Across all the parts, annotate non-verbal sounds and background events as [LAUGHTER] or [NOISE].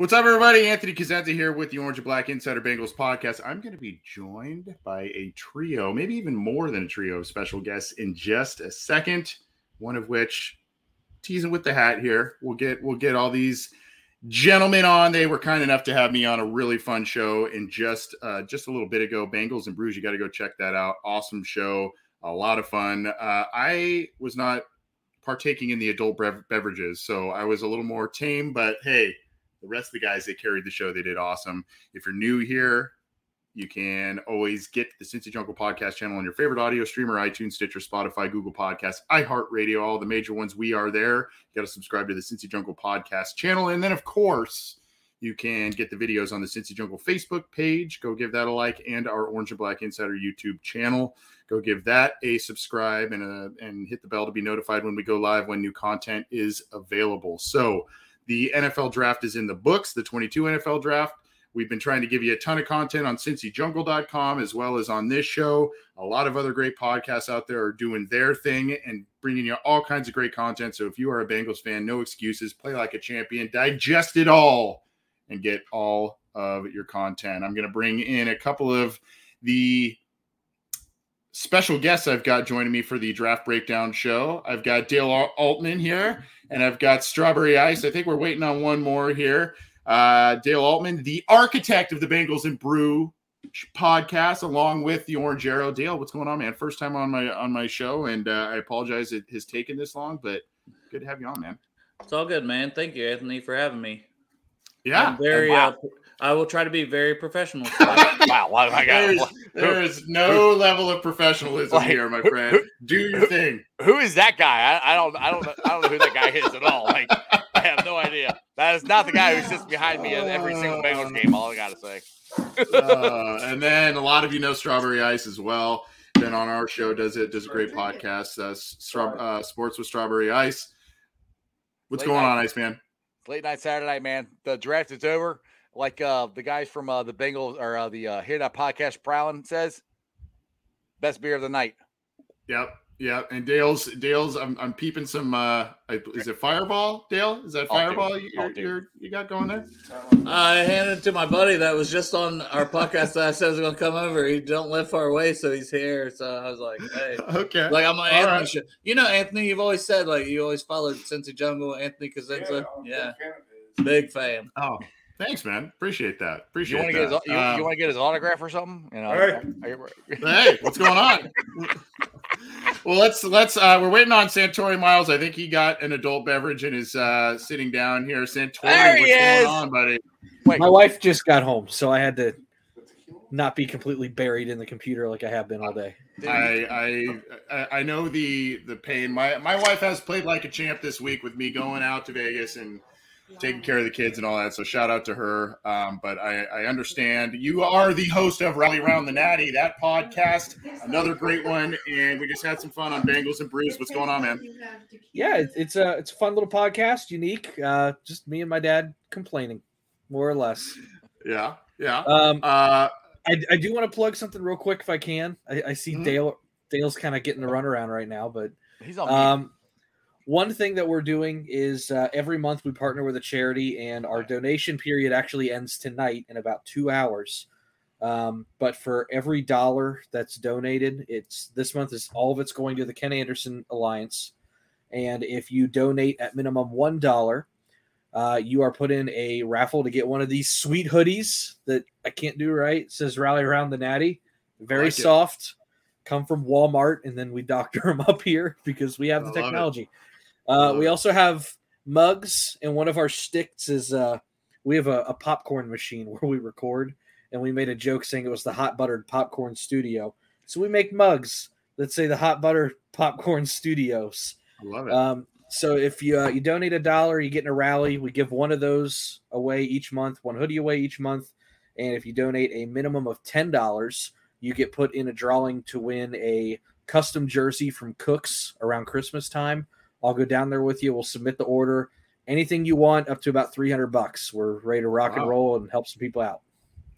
What's up, everybody? Anthony Cosenza here with the Orange and Black Insider Bengals podcast. I'm going to be joined by a trio, maybe even more than a trio of special guests in just a second. One of which, teasing with the hat here, we'll get we'll get all these gentlemen on. They were kind enough to have me on a really fun show in just uh, just a little bit ago. Bengals and Brews, you got to go check that out. Awesome show, a lot of fun. Uh, I was not partaking in the adult bev- beverages, so I was a little more tame. But hey the rest of the guys that carried the show, they did awesome. If you're new here, you can always get the Cincy Jungle podcast channel on your favorite audio streamer, iTunes, Stitcher, Spotify, Google Podcasts, iHeartRadio, all the major ones. We are there. You got to subscribe to the Cincy Jungle podcast channel. And then, of course, you can get the videos on the Cincy Jungle Facebook page. Go give that a like and our Orange and Black Insider YouTube channel. Go give that a subscribe and a, and hit the bell to be notified when we go live when new content is available. So, the NFL draft is in the books, the 22 NFL draft. We've been trying to give you a ton of content on cincyjungle.com as well as on this show. A lot of other great podcasts out there are doing their thing and bringing you all kinds of great content. So if you are a Bengals fan, no excuses. Play like a champion, digest it all, and get all of your content. I'm going to bring in a couple of the special guests I've got joining me for the draft breakdown show. I've got Dale Altman here, and I've got Strawberry Ice. I think we're waiting on one more here. Uh, Dale Altman, the architect of the Bengals and Brew podcast, along with the Orange Arrow. Dale, what's going on, man? First time on my on my show, and uh, I apologize it has taken this long, but good to have you on, man. It's all good, man. Thank you, Anthony, for having me. Yeah, I'm very. Wow. Uh, I will try to be very professional. [LAUGHS] wow, well, I got, there, is, there is no level of professionalism like, here, my friend. Who, Do your who, thing. Who is that guy? I, I, don't, I don't, I don't know who that guy is at all. Like, I have no idea. That is not the guy who sits behind me at every single Bengals game. All I got to say. uh, and then a lot of you know Strawberry Ice as well. Been on our show, does it? Does a great podcast, uh, Stra- uh, Sports with Strawberry Ice. What's late going night. on, Ice Man? Late night Saturday night, man. The draft is over like uh, the guys from uh, the Bengals or uh, the uh, Hear That Podcast Prowling says, best beer of the night. Yep, yep. And Dale's Dale's. I'm, I'm peeping some. uh Is it Fireball, Dale? Is that Fireball you, you're, you got going there? I handed it to my buddy that was just on our podcast that I said was going to come over. He don't live far away, so he's here. So I was like, hey, [LAUGHS] okay. Like I'm on Anthony. Right. Show. You know, Anthony. You've always said like you always followed Cincy Jungle, Anthony Cosenza. Yeah, yeah. big fan. Oh. Thanks, man. Appreciate that. Appreciate you want to get his, you, um, you want to get his autograph or something? You know. Hey, [LAUGHS] hey what's going on? well, let's let's. uh We're waiting on Santori Miles. I think he got an adult beverage and is uh sitting down here. Santori, there he what's is. going on, buddy? Wait. My wife just got home, so I had to not be completely buried in the computer like I have been all day. I I I know the the pain. My my wife has played like a champ this week with me going out to Vegas and taking care of the kids and all that. So shout out to her. Um, but I, I understand you are the host of Rally Round the Natty, that podcast, another great one. And we just had some fun on Bengals and Brews. What's going on, man? Yeah, it's a it's a fun little podcast, unique. Uh, just me and my dad complaining, more or less. Yeah, yeah. Um, Uh, I, I do want to plug something real quick if I can. I, I see Mhm. Dale Dale's kind of getting the runaround right now, but He's on. mute. Um, one thing that we're doing is uh, every month we partner with a charity, and our donation period actually ends tonight in about two hours. Um, but for every dollar that's donated, it's this month is all of it's going to the Ken Anderson Alliance. And if you donate at minimum one dollar, uh, you are put in a raffle to get one of these sweet hoodies that I can't do right. It says "Rally Around the Natty." Very like it. soft. Come from Walmart, and then we doctor [LAUGHS] them up here because we have I the it. technology. Uh, we also have mugs, and one of our sticks is uh, we have a, a popcorn machine [LAUGHS] where we record, and we made a joke saying it was the hot buttered popcorn studio. So we make mugs that say the hot butter [LAUGHS] popcorn studios. I love it. Um, so if you uh, you donate a dollar, you get in a rally. We give one of those away each month, one hoodie away each month, and if you donate a minimum of ten dollars, you get put in a drawing to win a custom jersey from Cooks around Christmas time. I'll go down there with you. We'll submit the order. Anything you want, up to about three hundred bucks. We're ready to rock and roll and help some people out.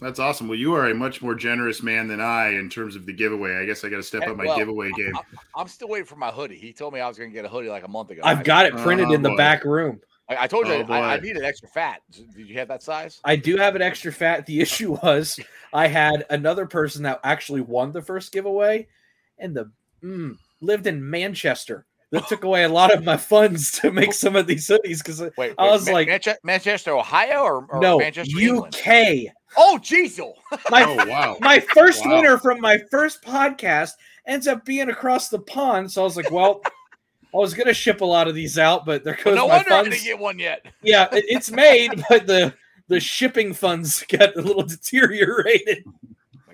That's awesome. Well, you are a much more generous man than I in terms of the giveaway. I guess I got to step Hey, up my well, giveaway game. I'm still waiting for my hoodie. He told me I was going to get a hoodie like a month ago. I've I- got it printed Oh, in the back room. I, I told you Oh, I, I boy. needed extra fat. Did you have that size? I do have an extra fat. The issue [LAUGHS] was I had another person that actually won the first giveaway, and the mm, lived in Manchester. That took away a lot of my funds to make some of these hoodies because Wait, wait I was Ma- like- Manche- Manchester, Ohio, or, or no Manchester, England? UK. Oh, Jesus! [LAUGHS] My Oh wow. my first Wow. winner from my first podcast ends up being across the pond. So I was like, well, I was gonna ship a lot of these out, but there goes no my wonder I didn't get one yet. yeah, it- it's made, but the the shipping funds got a little deteriorated.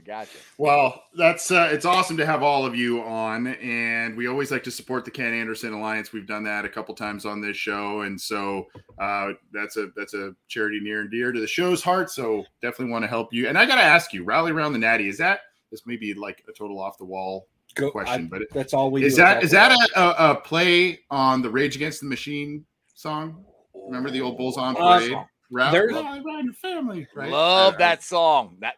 I got you. Well, that's uh, it's awesome to have all of you on, and we always like to support the Ken Anderson Alliance. We've done that a couple times on this show, and so uh, that's a that's a charity near and dear to the show's heart. So definitely want to help you. And I got to ask you, rally around the natty. Is that this may be like a total off the wall Go, question, I- but it, that's all we is do that is that a, a, a play on the Rage Against the Machine song? Remember the old Bulls on Uh, Parade? Rally, there's- rally around your family. Right? Love Uh, that song. That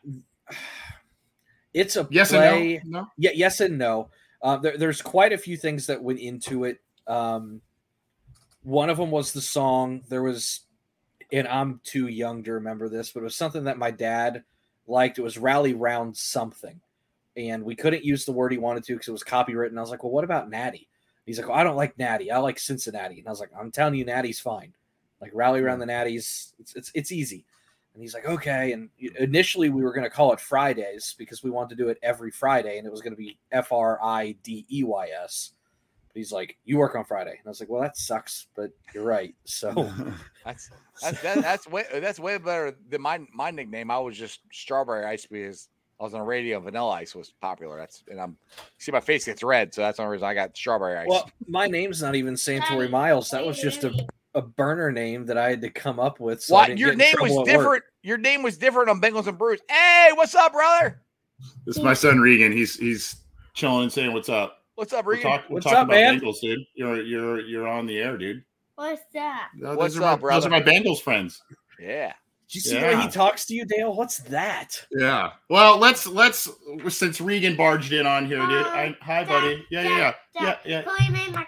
It's a Yes play. and no. No. Yeah, yes and no. Uh, there, there's quite a few things that went into it. Um, one of them was the song. There was, and I'm too young to remember this, but it was something that my dad liked. It was rally round something, and we couldn't use the word he wanted to because it was copywritten. I was like, well, what about Natty? He's like, well, I don't like Natty. I like Cincinnati, and I was like, I'm telling you, Natty's fine. Like rally around the Natties, it's it's it's easy. And he's like, okay. And initially, we were going to call it Fridays because we wanted to do it every Friday, and it was going to be F R I D E Y S. But he's like, you work on Friday, and I was like, well, that sucks, but you're right. So that's [LAUGHS] that's that, [LAUGHS] that's way that's way better than my my nickname. I was just Strawberry Ice because I was on the radio. Vanilla Ice was popular. That's and I'm see my face gets red, so that's the only reason I got Strawberry Ice. well, my name's not even Santori Miles. That was just a, a burner name that I had to come up with. So what your name was at work. different? Your name was different on Bengals and Brews. Hey, what's up, brother? This is my son Regan. He's he's chilling and saying, "What's up?" What's up, We're, Regan? talk, we're What's talking up, about man? Bengals, dude. You're you're you're on the air, dude. What's that? Those What's up, my, Those are my Bengals friends. yeah. Did you see the way he talks to you, Dale? What's that? Yeah. Well, let's let's since Regan barged in on here, dude. I, hi, buddy. Yeah, yeah, yeah, yeah, yeah. Play me my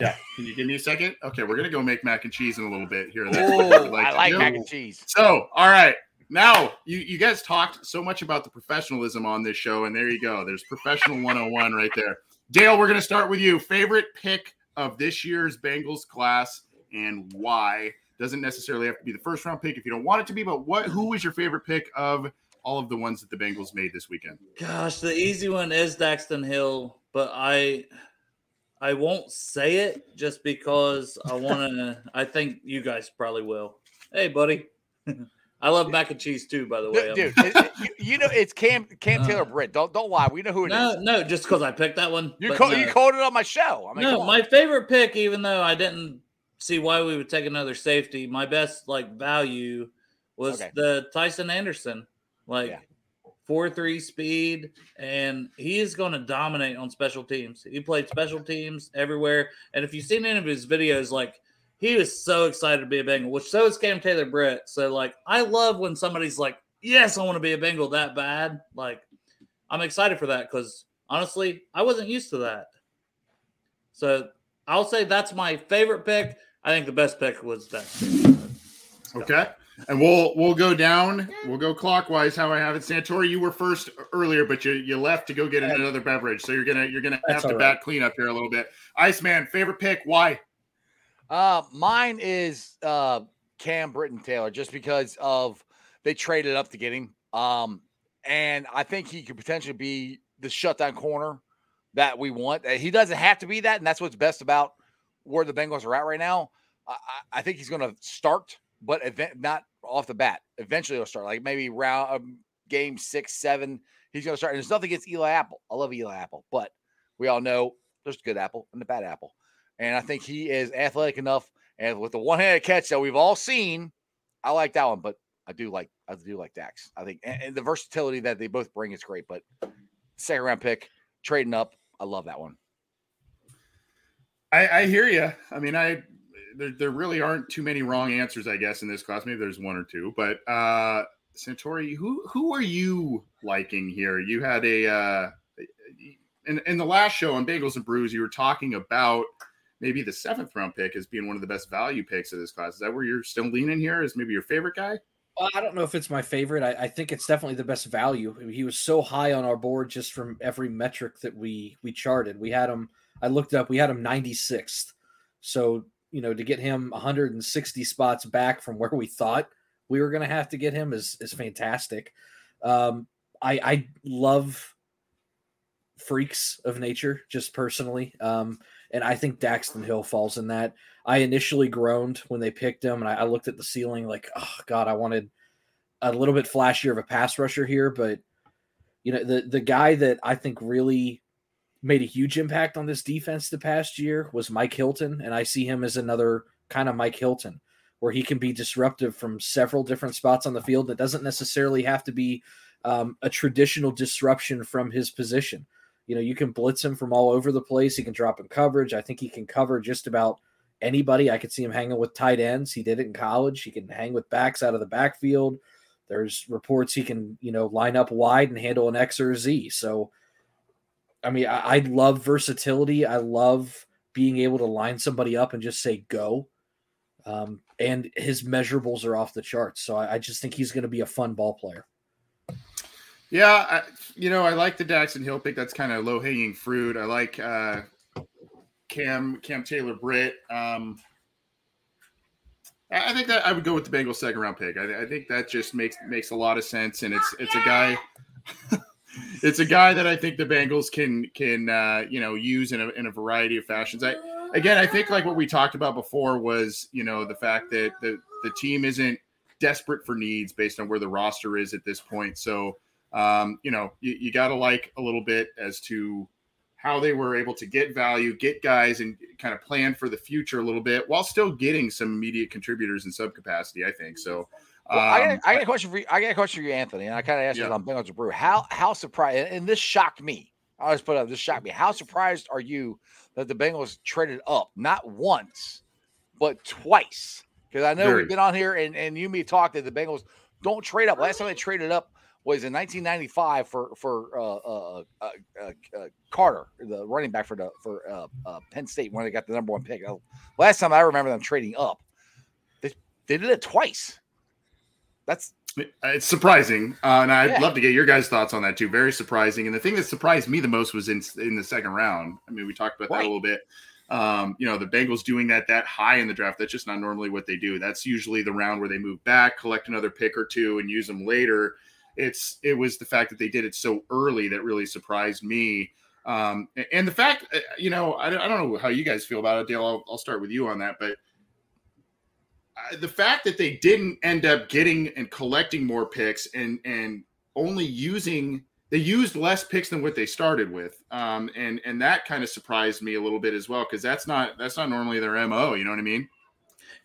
Yeah. Can you give me a second? Okay, we're gonna go make mac and cheese in a little bit here. Ooh, That's what we'd I like do. mac and cheese. So, all right. Now, you, you guys talked so much about the professionalism on this show, and there you go. There's professional [LAUGHS] 101 right there. Dale, we're going to start with you. Favorite pick of this year's Bengals class and why? Doesn't necessarily have to be the first round pick if you don't want it to be, but what who was your favorite pick of all of the ones that the Bengals made this weekend? Gosh, the easy one is Daxton Hill, but I I won't say it just because I want to. [LAUGHS] I think you guys probably will. Hey, buddy. [LAUGHS] I love mac and cheese too, by the way. Dude, it- it- you, you know it's Cam Cam Uh. Taylor Britt. Don't don't lie. We know who it is. no, no, just because I picked that one. you call, no. you called it on my show. I mean, no, my favorite pick, even though I didn't see why we would take another safety. My best like value was Okay. the Tycen Anderson, like Yeah. Four three speed, and he is going to dominate on special teams. He played special teams everywhere, and if you've seen any of his videos, like he was so excited to be a Bengal, which so is Cam Taylor Britt. So like I love when somebody's like, "Yes, I want to be a Bengal that bad." Like I'm excited for that because honestly, I wasn't used to that. So I'll say that's my favorite pick. I think the best pick was that. Okay. And we'll we'll go down. We'll go clockwise. How I have it. Santori, you were first earlier, but you you left to go get another beverage. So you're gonna you're gonna That's have to all back clean up here a little bit. Iceman, favorite pick. Why? Uh, mine is uh Cam Britton Taylor, just because of they traded up to get him. Um, and I think he could potentially be the shutdown corner that we want. Uh, He doesn't have to be that, and that's what's best about where the Bengals are at right now. I, I- I think he's going to start, but event, not off the bat. Eventually, he'll start, like maybe round um, game six, seven. He's going to start. And there's nothing against Eli Apple. I love Eli Apple, but we all know there's the good apple and the bad apple. And I think he is athletic enough. And with the one-handed catch that we've all seen, I like that one. But I do like I do like Dax. I think and, and the versatility that they both bring is great. But second round pick, trading up, I love that one. I, I hear you. I mean, I there, there really aren't too many wrong answers, I guess, in this class. Maybe there's one or two, but uh Santori, who who are you liking here? You had a uh in in the last show on Bengals and Brews, you were talking about maybe the seventh round pick as being one of the best value picks of this class. Is that where you're still leaning here? Is maybe your favorite guy? Well, I don't know if it's my favorite. I, I think it's definitely the best value. I mean, he was so high on our board just from every metric that we we charted. We had him. I looked up. We had him 96th. So you know, to get him 160 spots back from where we thought we were going to have to get him is is fantastic. Um, I I love freaks of nature just personally. Um, and I think Daxton Hill falls in that. I initially groaned when they picked him, and I, I looked at the ceiling like, oh god, I wanted a little bit flashier of a pass rusher here, but you know, the the guy that I think really made a huge impact on this defense the past year was Mike Hilton, and I see him as another kind of Mike Hilton, where he can be disruptive from several different spots on the field. That doesn't necessarily have to be um, a traditional disruption from his position. You know, you can blitz him from all over the place. He can drop in coverage. I think he can cover just about anybody. I could see him hanging with tight ends. He did it in college. He can hang with backs out of the backfield. There's reports he can, you know, line up wide and handle an X or a Z. So, I mean, I, I love versatility. I love being able to line somebody up and just say go. Um, and his measurables are off the charts. So I, I just think he's going to be a fun ball player. Yeah, I, you know, I like the Daxton Hill pick. That's kind of low hanging fruit. I like uh, Cam Cam Taylor Britt. Um, I I think that I would go with the Bengals second round pick. I, I think that just makes makes a lot of sense, and it's it's a guy. It's a guy that I think the Bengals can can uh, you know use in a in a variety of fashions. I again, I think like what we talked about before was you know the fact that the the team isn't desperate for needs based on where the roster is at this point. So um, you know you, you got to like a little bit as to how they were able to get value, get guys, and kind of plan for the future a little bit while still getting some immediate contributors in sub capacity. I think so. Well, I, got, Um, I got a question for you. I got a question for you, Anthony, and I kind of asked Yeah. it on Bengals to Brew. How how surprised? And this shocked me. I was put up. This shocked me. How surprised are you that the Bengals traded up not once, but twice? Because I know Very. we've been on here and and you and me talked that the Bengals don't trade up. Last time they traded up was in 1995 for for uh, uh, uh, uh, uh, Carter, the running back for the for uh, uh, Penn State when they got the number one pick. Uh, Last time I remember them trading up, they they did it twice. That's It's surprising, uh, and I'd Yeah. love to get your guys' thoughts on that too. Very surprising, and the thing that surprised me the most was in in the second round. I mean, we talked about that a little bit. Um, you know, the Bengals doing that that high in the draft. That's just not normally what they do. That's usually the round where they move back, collect another pick or two, and use them later. It's it was the fact that they did it so early that really surprised me. Um, and the fact, uh, you know, I, don't- I don't know how you guys feel about it, Dale. I'll, I'll start with you on that, but uh, the fact that they didn't end up getting and collecting more picks and and only using they used less picks than what they started with um and and that kind of surprised me a little bit as well because that's not that's not normally their mo you know what i mean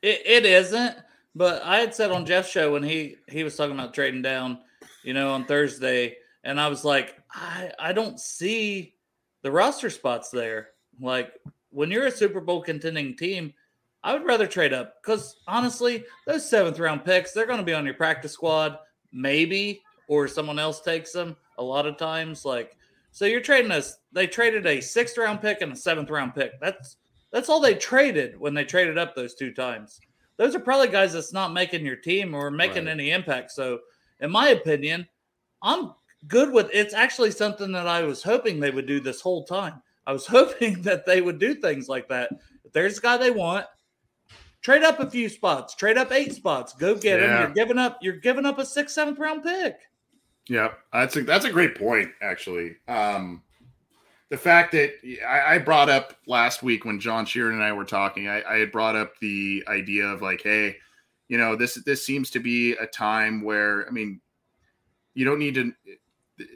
It, it isn't, but I had said on Jeff's show when he he was talking about trading down, you know, on Thursday, and I was like, I I don't see the roster spots there. Like when you're a Super Bowl contending team, I would rather trade up because honestly, those seventh round picks, they're going to be on your practice squad, maybe, or someone else takes them a lot of times. Like, so you're trading us, they traded a sixth round pick and a seventh round pick. That's that's all they traded when they traded up those two times. Those are probably guys that's not making your team or making Right. any impact. So, in my opinion, I'm good with it's actually something that I was hoping they would do this whole time. I was [LAUGHS] hoping that they would do things like that. If there's a guy they want, trade up a few spots, trade up eight spots, go get him. Yeah. You're giving up, you're giving up a sixth, seventh round pick. Yeah, that's a that's a great point, actually. Um, the fact that I, I brought up last week when John Sheeran and I were talking, I, I had brought up the idea of like, hey, you know, this this seems to be a time where I mean, you don't need to.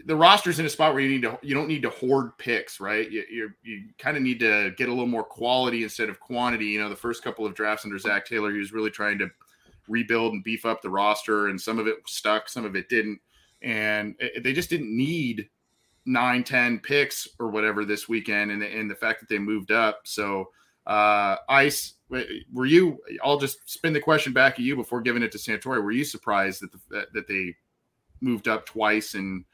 The roster's in a spot where you need to you don't need to hoard picks, right? You you, you kind of need to get a little more quality instead of quantity. You know, the first couple of drafts under Zac Taylor, he was really trying to rebuild and beef up the roster, and some of it stuck, some of it didn't and it- they just didn't need nine, 10 picks or whatever this weekend, and, and the fact that they moved up. So, uh, Ice, were you? I'll just spin the question back at you before giving it to Santori. Were you surprised that the, that they moved up twice and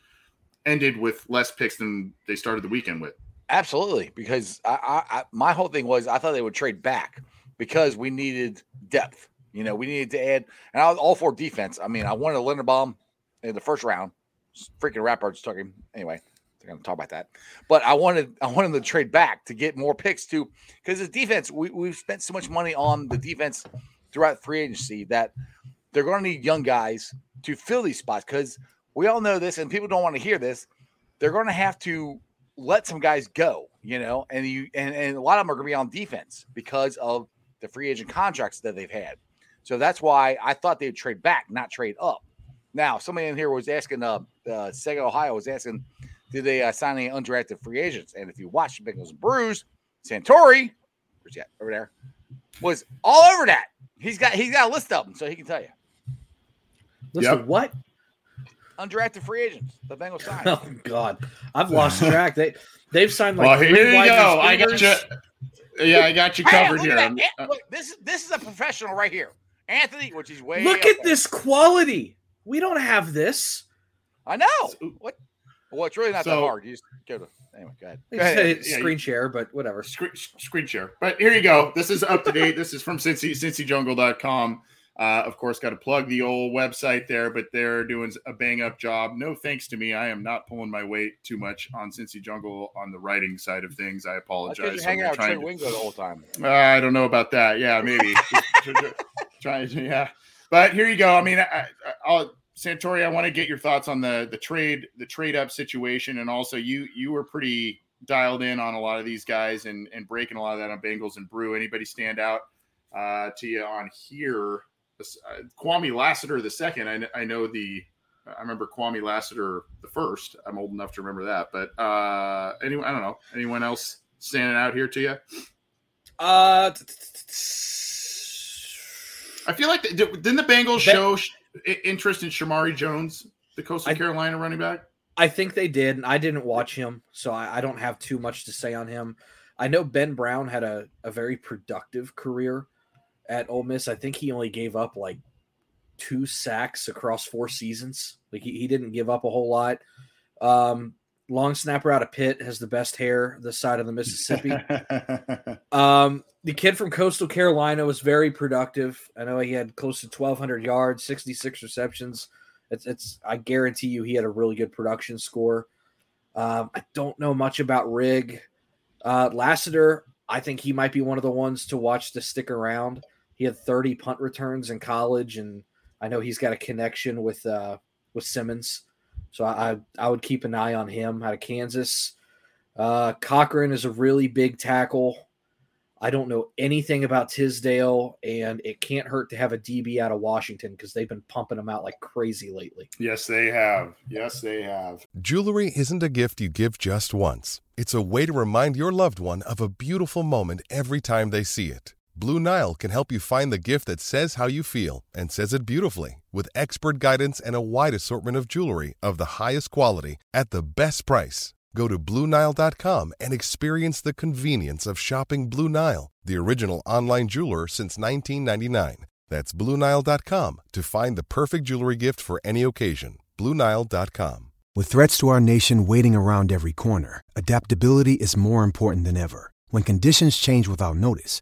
ended with less picks than they started the weekend with? Absolutely, because I, I, I my whole thing was I thought they would trade back because we needed depth. You know, we needed to add, and I was all for defense. I mean, I wanted a Linderbaum in the first round. Freaking Rapport took him anyway. They're going to talk about that, but I wanted I wanted to trade back to get more picks too, because the defense we we've spent so much money on the defense throughout free agency that they're going to need young guys to fill these spots because we all know this, and people don't want to hear this. They're going to have to let some guys go, you know, and you and, and a lot of them are going to be on defense because of the free agent contracts that they've had. So that's why I thought they'd trade back, not trade up. Now, somebody in here was asking, uh, uh Sega Ohio was asking, did they uh, sign any undrafted free agents? And if you watch the Bengals and Brews, Santori, where's he at? Over there, was all over that. He's got he's got a list of them, so he can tell you Listen, Yep. what? Undrafted free agents. The Bengals [LAUGHS] signed. Oh God, I've lost track. They they've signed like well, here you go. I got you. Yeah, I got you covered look here. at I'm- that. Look, this this is a professional right here, Anthony, which is way. Look up at there. this quality. We don't have this. I know. What? Well, it's really not that hard. You just go to anyway. Go ahead. Go ahead. said it's Yeah, screen share, but whatever. screen, screen share. But here you go. This is up to date. this is from Cincy, cincyjungle.com. Uh, of course, got to plug the old website there, but they're doing a bang up job. No thanks to me. I am not pulling my weight too much on Cincy Jungle on the writing side of things. I apologize. I'm out trying to- Wingo the whole time. uh, I don't know about that. Yeah, maybe. [LAUGHS] Trying to, yeah. But here you go. I mean, I, I, I'll, Santori, I want to get your thoughts on the the trade the trade up situation, and also you you were pretty dialed in on a lot of these guys and and breaking a lot of that on Bengals and Brew. Anybody stand out uh, to you on here? Uh, Kwamie Lassiter the second. I, I know the. I remember Kwamie Lassiter the first. I'm old enough to remember that. But uh, anyone, I don't know. Anyone else standing out here to you? Uh, I feel like the, didn't the Bengals show interest in Shermari Jones, the Coastal I- Carolina running back? I think they did. and I didn't watch him, so I, I don't have too much to say on him. I know Ben Brown had a, a very productive career at Ole Miss. I think he only gave up like two sacks across four seasons. Like he, he didn't give up a whole lot. Um, long snapper out of Pitt has the best hair this side of the Mississippi. [LAUGHS] Um, the kid from Coastal Carolina was very productive. I know he had close to 1,200 yards, 66 receptions. It's, it's. I guarantee you, he had a really good production score. Um, I don't know much about Rig. Uh, Lassiter, I think he might be one of the ones to watch to stick around. He had 30 punt returns in college, and I know he's got a connection with uh, with Simmons. So I, I I would keep an eye on him out of Kansas. Uh, Cochran is a really big tackle. I don't know anything about Tisdale, and it can't hurt to have a DB out of Washington because they've been pumping them out like crazy lately. yes, they have. Yes, they have. Jewelry isn't a gift you give just once. It's a way to remind your loved one of a beautiful moment every time they see it. Blue Nile can help you find the gift that says how you feel and says it beautifully with expert guidance and a wide assortment of jewelry of the highest quality at the best price. Go to BlueNile.com and experience the convenience of shopping Blue Nile, the original online jeweler since 1999. That's BlueNile.com to find the perfect jewelry gift for any occasion. BlueNile.com. With threats to our nation waiting around every corner, adaptability is more important than ever. When conditions change without notice,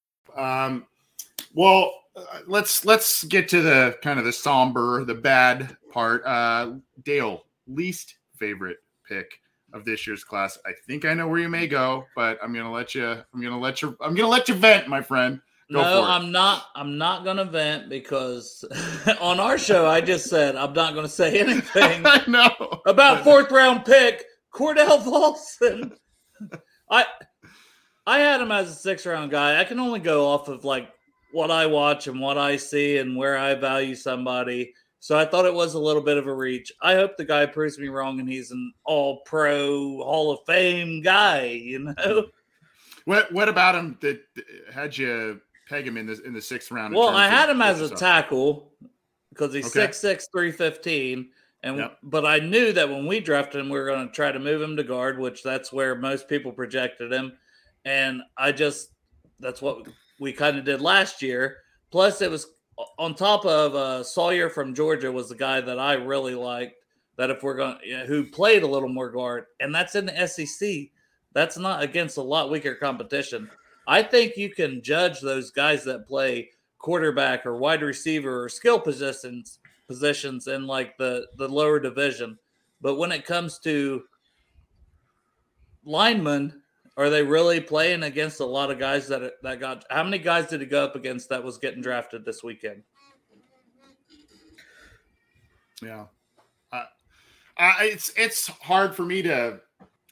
Um, well, uh, let's let's get to the kind of the somber, the bad part. Uh, Dale, least favorite pick of this year's class. I think I know where you may go, but I'm gonna let you. I'm gonna let you. I'm gonna let you vent, my friend. Go no. I'm not. I'm not gonna vent because [LAUGHS] on our show I just said I'm not gonna say anything [LAUGHS] I know about fourth round pick Cordell Volson. [LAUGHS] I I had him as a six round guy. I can only go off of like what I watch and what I see and where I value somebody. So I thought it was a little bit of a reach. I hope the guy proves me wrong and he's an all pro Hall of Fame guy, you know? Hmm. What what about him that had you peg him in the in the sixth round? Well, I had him as a tackle because he's Okay. six six three fifteen. And Yep. but I knew that when we drafted him, we were going to try to move him to guard, which that's where most people projected him. And I just that's what we kind of did last year. Plus, it was on top of uh, Sawyer from Georgia was the guy that I really liked. That if we're going, to who played a little more guard, and that's in the SEC. That's not against a lot weaker competition. I think you can judge those guys that play quarterback or wide receiver or skill positions positions in like the the lower division. But when it comes to linemen, are they really playing against a lot of guys that that got? How many guys did he go up against that was getting drafted this weekend? Yeah, uh, uh, it's it's hard for me to.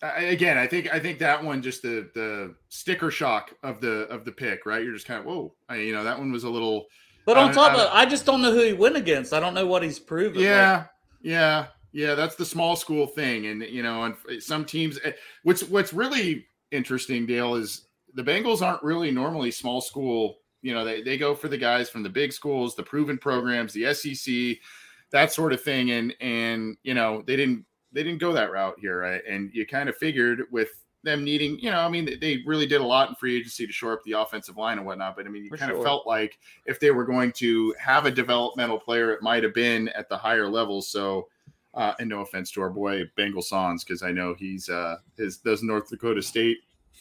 I again, I think I think that one just the the sticker shock of the of the pick, right? You're just kind of whoa, I, you know, that one was a little. But on top of, I just don't know who he went against. I don't know what he's proven. Like, Yeah, yeah, yeah. That's the small school thing, and you know, and some teams. eh, What's what's really interesting, Dale, is the Bengals aren't really normally small school. You know, they they go for the guys from the big schools, the proven programs, the SEC, that sort of thing, and and you know, they didn't they didn't go that route here, right? And you kind of figured with them needing, you know, I mean, they- really did a lot in free agency to shore up the offensive line and whatnot. But I mean, you For kind of felt like if they were going to have a developmental player, it might have been at the higher levels. So, uh, and no offense to our boy Bengal Sans, because I know he's uh, his those North Dakota State.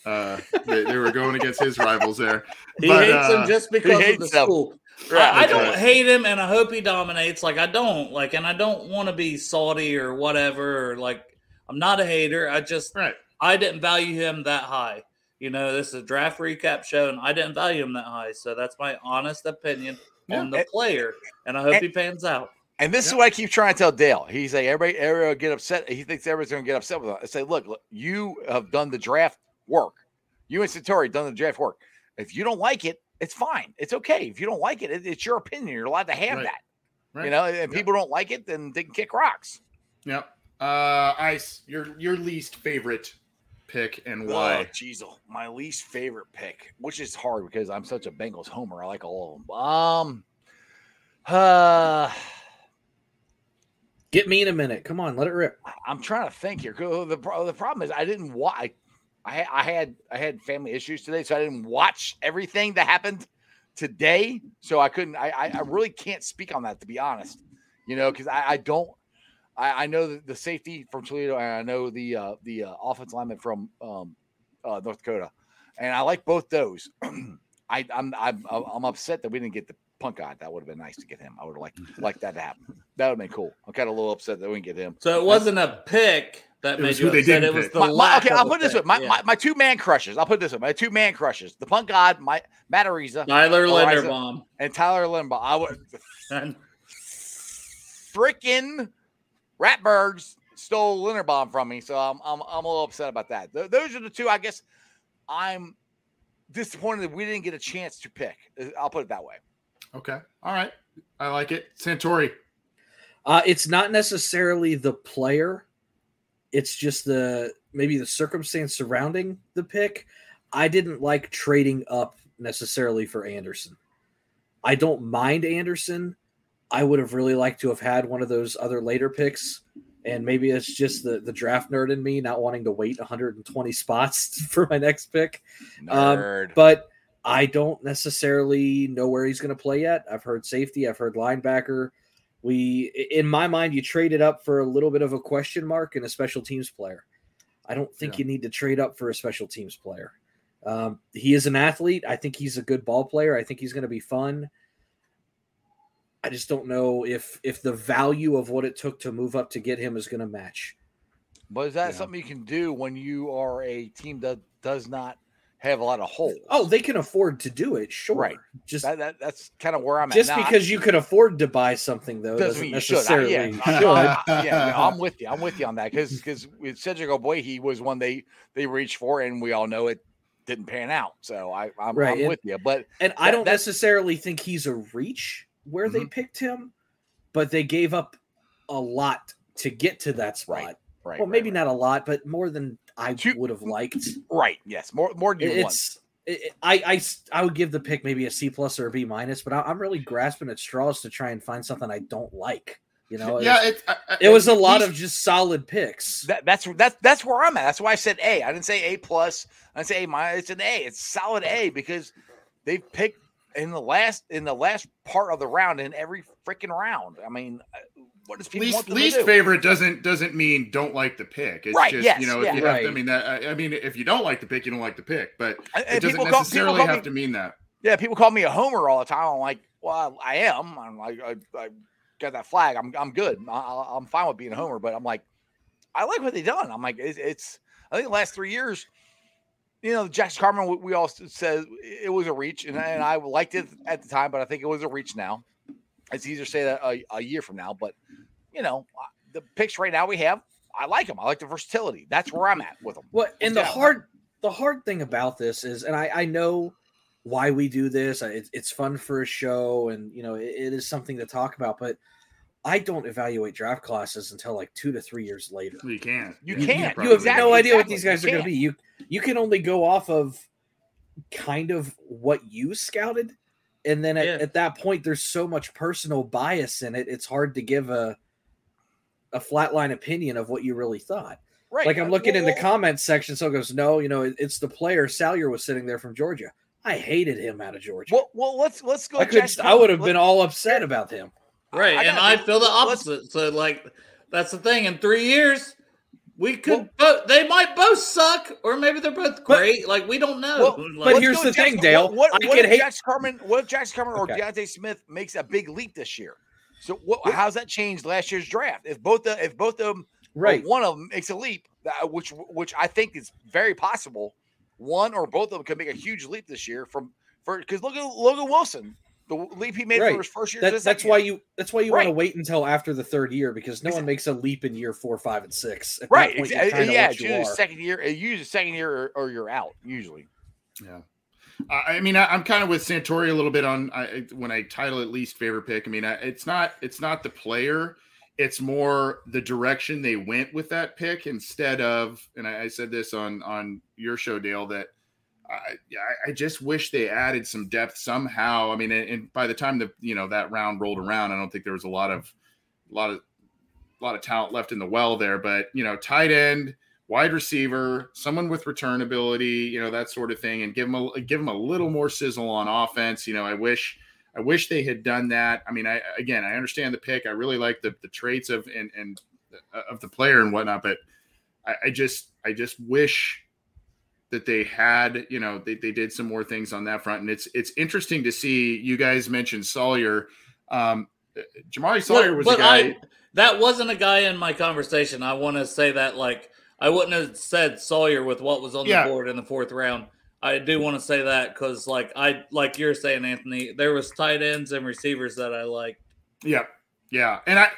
Uh, they, they were going against his rivals there. He But, hates uh, him just because of the them. school. Right. I, I don't hate him, and I hope he dominates. Like I don't like, and I don't want to be salty or whatever. Or like, I'm not a hater. I just Right. I didn't value him that high. You know, this is a draft recap show, and I didn't value him that high. So that's my honest opinion on the player, and I hope and- he pans out. And this is Yeah. what I keep trying to tell Dale. He's like, everybody, everybody will get upset. He thinks everybody's going to get upset with him. I say, look, look, you have done the draft work. You and Santori done the draft work. If you don't like it, it's fine. It's okay. If you don't like it, it- it's your opinion. You're allowed to have Right. that. Right. You know, and Yep. people don't like it, then they can kick rocks. Yep. Uh, Ice, your your least favorite pick and Oh, why? Jeez, my least favorite pick, which is hard because I'm such a Bengals homer. I like all of them. Um, uh, Get me in a minute. Come on, let it rip. I'm trying to think here. The, the problem is I didn't watch. I, I had I had family issues today, so I didn't watch everything that happened today. So I couldn't. I I, really can't speak on that to be honest. You know, because I, I don't. I, I know the, the safety from Toledo, and I know the uh, the uh, offense lineman from um, uh, North Dakota, and I like both those. [CLEARS THROAT] I, I'm I'm I'm upset that we didn't get the punk God. That would have been nice to get him. I would have liked [LAUGHS] liked that to happen. That would have been cool. I'm kind of a little upset that we didn't get him. So it wasn't a pick that It made was you who upset. didn't It was the My, my, okay, I'll put it this way: pick. my, Yeah. my, my two man crushes. I'll put it this way: my two man crushes, the punk god, my Matt Araiza, Tyler Eliza- Linderbaum. and Tyler Limbaugh. I would [LAUGHS] freaking Ratbirds stole Linderbaum from me, so I'm I'm I'm a little upset about that. Th- those are the two. I guess I'm disappointed that we didn't get a chance to pick. I'll put it that way. Okay. All right. I like it. Santori. Uh, it's not necessarily the player; it's just the maybe the circumstance surrounding the pick. I didn't like trading up necessarily for Anderson. I don't mind Anderson. I would have really liked to have had one of those other later picks, and maybe it's just the the draft nerd in me not wanting to wait 120 spots [LAUGHS] for my next pick. Um, Nerd. but I don't necessarily know where he's going to play yet. I've heard safety, I've heard linebacker. We, in my mind, you traded up for a little bit of a question mark and a special teams player. I don't think Yeah. you need to trade up for a special teams player. Um, he is an athlete. I think he's a good ball player. I think he's going to be fun. I just don't know if if the value of what it took to move up to get him is going to match. but is that yeah. something you can do when you are a team that does not have a lot of holes? Oh, they can afford to do it, sure. Right. Just that, that that's kind of where I'm just at. I- because you could afford to buy something though doesn't doesn't, mean you should. I- necessarily yeah. [LAUGHS] I- I- yeah, I'm with you. I'm with you on that because because with Cedric Ogbuehi, he was one they they reached for, and we all know it didn't pan out. So I I'm, Right, I'm and- with you. But And I don't necessarily think he's a reach where they Mhm. picked him, but they gave up a lot to get to that spot. Right, right, well, right, maybe not a lot, but more than I Two- would have liked. right. Yes, more more than you want. It's it, it- I, I s- I would give the pick maybe a C plus or a B minus, but I, I'm really grasping at straws to try and find something I don't like. You know, Yeah. it, It, I- I- it was a lot of just solid picks. That, that's that's that's where I'm at. That's why I said A. I didn't say A plus. I didn't say A minus. It's an A. It's solid A because they picked in the last in the last part of the round in every freaking round. I mean, uh, what does people least them least to do? favorite doesn't doesn't mean don't like the pick. It's Right, just yes, you know yeah. if you have to, I mean that I, I mean if you don't like the pick, you don't like the pick, but And- it doesn't people call- people necessarily have me- to mean that. Yeah, people call me a homer all the time. I'm like, well, I am. I'm like, I, I got that flag. I'm, I'm good. I, I- I'm fine with being a homer. But I'm like, I like what they've done. I'm like, it's, it's I think the last three years, you know, the Jackson Carman, we, we all said it was a reach, and, and I liked it at the time, but I think it was a reach now. It's easier to say that a, a year from now, but you know, uh, the picks right now we have, I like them. I like the versatility. That's where I'm at with them. Well, and the hard the hard thing about this is, and I, I know why we do this. I- It's it's fun for a show, and you know it, it is something to talk about. But I don't evaluate draft classes until like two to three years later. You can't. You Yeah, can't. You have exactly, no idea what these guys You are going to be. You you can only go off of kind of what you scouted, and then at, Yeah. at that point, there's so much personal bias in it. It's hard to give a a flatline opinion of what you really thought. Right. Like I'm looking in the well, comments section, someone goes, "No, you know, it- it's the player." Salyer was sitting there from Georgia. I hated him out of Georgia. Well, well, let's let's go. I could, Jackson I would have been all upset about him. Right, I and I feel the opposite. So, like, that's the thing. In three years, we could both. They might both suck, or maybe they're both great. like, we don't know. Well, Like, but here's go the thing, Dale. What, what, I what if hate- Jackson Carman? What if Jackson Carman or Okay. D'Ante Smith makes a big leap this year? So what, how's that changed last year's draft? If both the if both of them, Right. one of them makes a leap, that, which which I think is very possible. One or both of them could make a huge leap this year from for because look at Logan Wilson, the leap he made Right. for his first year. to That, that's second why you that's why you want to wait until after the third year because no one makes a leap in year four, five, and six. At right. that point, exa- you're kinda yeah, what it's you usually are. second year. It usually second year or, or you're out usually. Yeah. I I mean, I, I'm kind of with Santori a little bit on I, when I title at least favorite pick. I mean, I, it's not it's not the player, it's more the direction they went with that pick instead of. And I, I said this on on your show, Dale, that I I- just wish they added some depth somehow. I mean, and, and by the time the you know that round rolled around, I don't think there was a lot of a lot of a lot of talent left in the well there. But you know, tight end wide receiver, someone with return ability, you know, that sort of thing, and give them a give them a little more sizzle on offense. You know, I wish I wish they had done that. I mean, I again I understand the pick. I really like the the traits of and and uh, of the player and whatnot. But I, I just I just wish that they had you know they, they did some more things on that front, and it's it's interesting to see. You guys mentioned Sawyer. Um, Jamaree Salyer was a guy. I, that wasn't a guy in my conversation. I want to say that like I wouldn't have said Sawyer with what was on Yeah. the board in the fourth round. I do want to say that because like I like you're saying, Anthony, there was tight ends and receivers that I like. Yeah, yeah, and I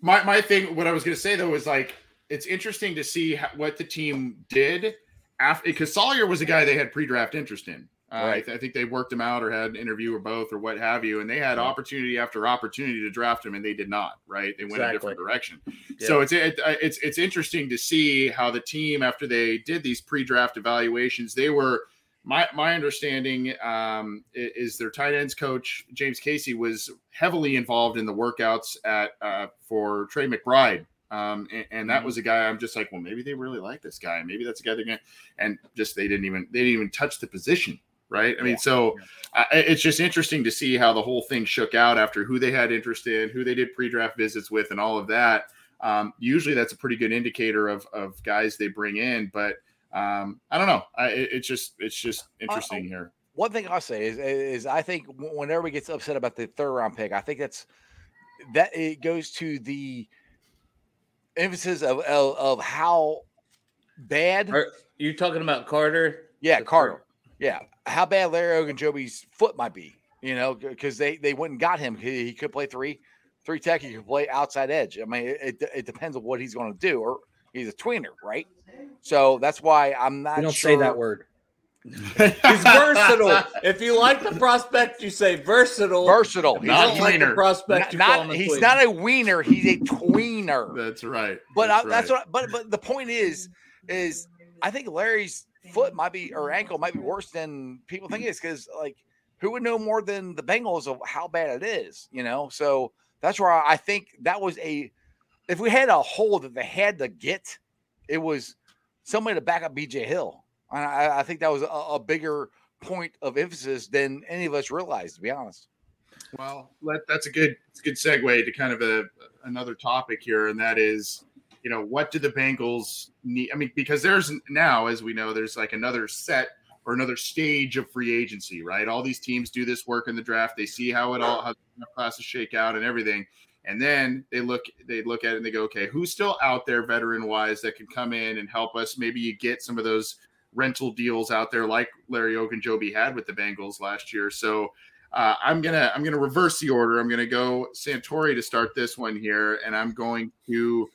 my my thing. What I was going to say though was like it's interesting to see how, what the team did after because Sawyer was a guy they had pre-draft interest in. Uh, I, Right. th- I think they worked him out or had an interview or both or what have you, and they had opportunity after opportunity to draft him, and they did not. Right? They went a different direction. Yeah. So it's it, uh, it's it's interesting to see how the team after they did these pre-draft evaluations, they were my my understanding um, is their tight ends coach James Casey was heavily involved in the workouts at uh, for Trey McBride. Um, and, and that was a guy I'm just like, well, maybe they really like this guy. Maybe that's a guy they're going to, and just they didn't even they didn't even touch the position, right? I mean, Yeah. so uh, it's just interesting to see how the whole thing shook out after who they had interest in, who they did pre-draft visits with, and all of that. Um, usually, that's a pretty good indicator of of guys they bring in, but um, I don't know. I, it- it's just it's just interesting here. one thing I'll say is is I think whenever when everybody gets upset about the third round pick, I think that's that it goes to the emphasis of of, of how bad. Are you talking about Carter? yeah, the Carter. Yeah, how bad Larry Ogunjobi's foot might be. You know, because they they went and got him. He, he could play three three tech. He could play outside edge. I mean, it, it, depends on what he's going to do. Or he's a tweener, right? So that's why I'm not. We don't sure. say that word. He's versatile. if you like the prospect, you say versatile. Versatile. He's Not like the prospect, not, not- a he's not a wiener. He's a tweener. That's right. But that's I, that's right. what. But but the point is, is I think Larry's foot might be or ankle might be worse than people think it is because like who would know more than the Bengals of how bad it is, you know? So that's where I think that was a. If we had a hole that they had to get, it was somebody to back up BJ Hill, and I, I think that was a, a bigger point of emphasis than any of us realized, to be honest. Well, that's a good a good segue to kind of a another topic here, and that is, you know, what do the Bengals need? I mean, because there's now, as we know, there's like another set or another stage of free agency, right? All these teams do this work in the draft. They see how it all how the classes shake out and everything, and then they look they look at it and they go, okay, who's still out there, veteran wise, that can come in and help us? Maybe you get some of those rental deals out there, like Larry Ogunjobi had with the Bengals last year. So. Uh, I'm gonna I'm gonna reverse the order. I'm gonna go Santori to start this one here, and I'm going to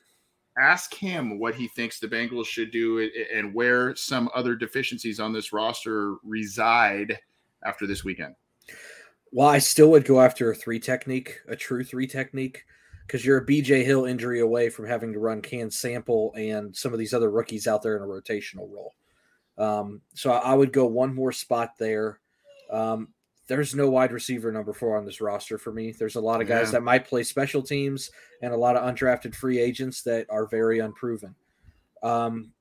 ask him what he thinks the Bengals should do and where some other deficiencies on this roster reside after this weekend. Well, I still would go after a three technique, a true three technique, because you're a BJ Hill injury away from having to run Cam Sample and some of these other rookies out there in a rotational role. Um, so I I would go one more spot there. Um, there's no wide receiver number four on this roster for me. There's a lot of guys Yeah. that might play special teams and a lot of undrafted free agents that are very unproven. Um,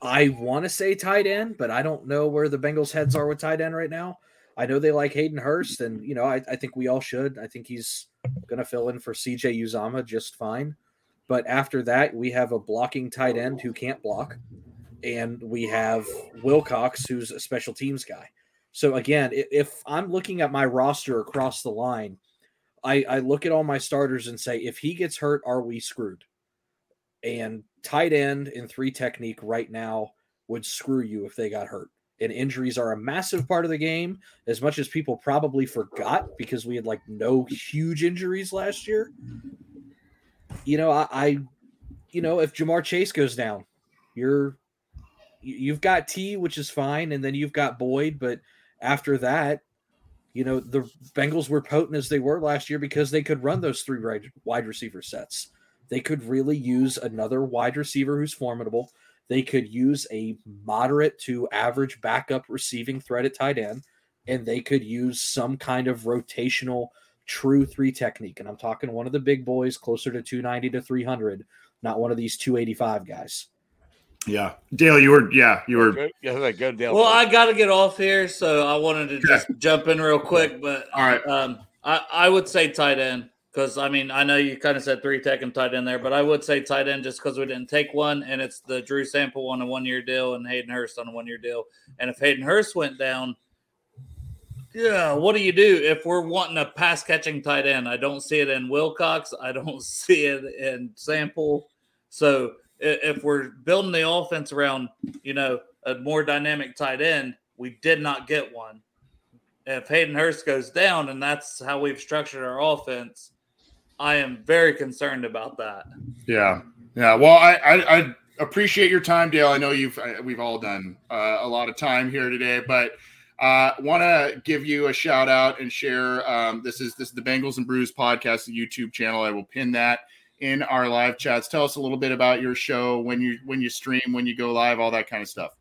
I want to say tight end, but I don't know where the Bengals' heads are with tight end right now. I know they like Hayden Hurst, and you know I, I think we all should. I think he's going to fill in for CJ Uzomah just fine. But after that, we have a blocking tight end who can't block, and we have Wilcox, who's a special teams guy. So again, if I'm looking at my roster across the line, I, I look at all my starters and say, if he gets hurt, are we screwed? And tight end and three technique right now would screw you if they got hurt. And injuries are a massive part of the game, as much as people probably forgot because we had like no huge injuries last year. You know, I, I you know, if Ja'Marr Chase goes down, you're you- you've got T, which is fine, and then you've got Boyd, but after that, you know, the Bengals were potent as they were last year because they could run those three wide receiver sets. They could really use another wide receiver who's formidable. They could use a moderate to average backup receiving threat at tight end, and they could use some kind of rotational true three technique. And I'm talking one of the big boys closer to 290 to 300, not one of these 285 guys. Yeah, Dale, you were yeah you were Good, yeah, that's a good deal. Well, I got to get off here, so I wanted to just jump in real quick. But all right. um, I, I would say tight end. Because I mean, I know you kind of said three tech and tight end there, but I would say tight end just because we didn't take one, and it's the Drew Sample on a one year deal and Hayden Hurst on a one year deal. And if Hayden Hurst went down, yeah, what do you do if we're wanting a pass catching tight end? I don't see it in Wilcox. I don't [LAUGHS] see it in Sample. So if we're building the offense around, you know, a more dynamic tight end, we did not get one. If Hayden Hurst goes down, and that's how we've structured our offense, I am very concerned about that. Yeah, yeah. Well, I I, I appreciate your time, Dale. I know you've we've all done uh, a lot of time here today, but uh, want to give you a shout out and share. Um, this is this is the Bengals and Brews podcast, the YouTube channel. I will pin that in our live chats. Tell us a little bit about your show when you when you stream, when you go live, all that kind of stuff.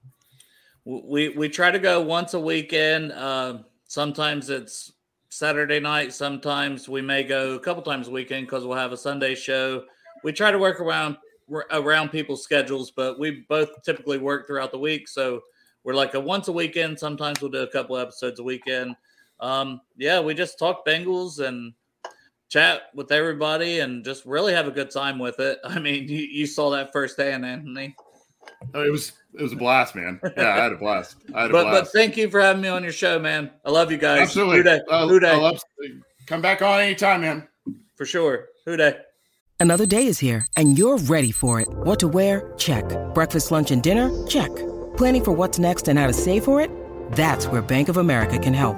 We we try to go once a weekend. Uh, sometimes it's Saturday night. Sometimes we may go a couple times a weekend because we'll have a Sunday show. We try to work around around people's schedules, but we both typically work throughout the week. So we're like a once a weekend. Sometimes we'll do a couple episodes a weekend. Um, yeah, we just talk Bengals and chat with everybody and just really have a good time with it. [LAUGHS] I mean, you, you saw that firsthand, Anthony. Oh, it was it was a blast, man. Yeah, I had a blast. I had a but blast. but thank you for having me on your show, man. I love you guys. Absolutely. Who day? Uh, Who day? I love, come back on anytime, man. For sure. Who day? Another day is here, and you're ready for it. What to wear? Check. Breakfast, lunch, and dinner? Check. Planning for what's next and how to save for it? That's where Bank of America can help.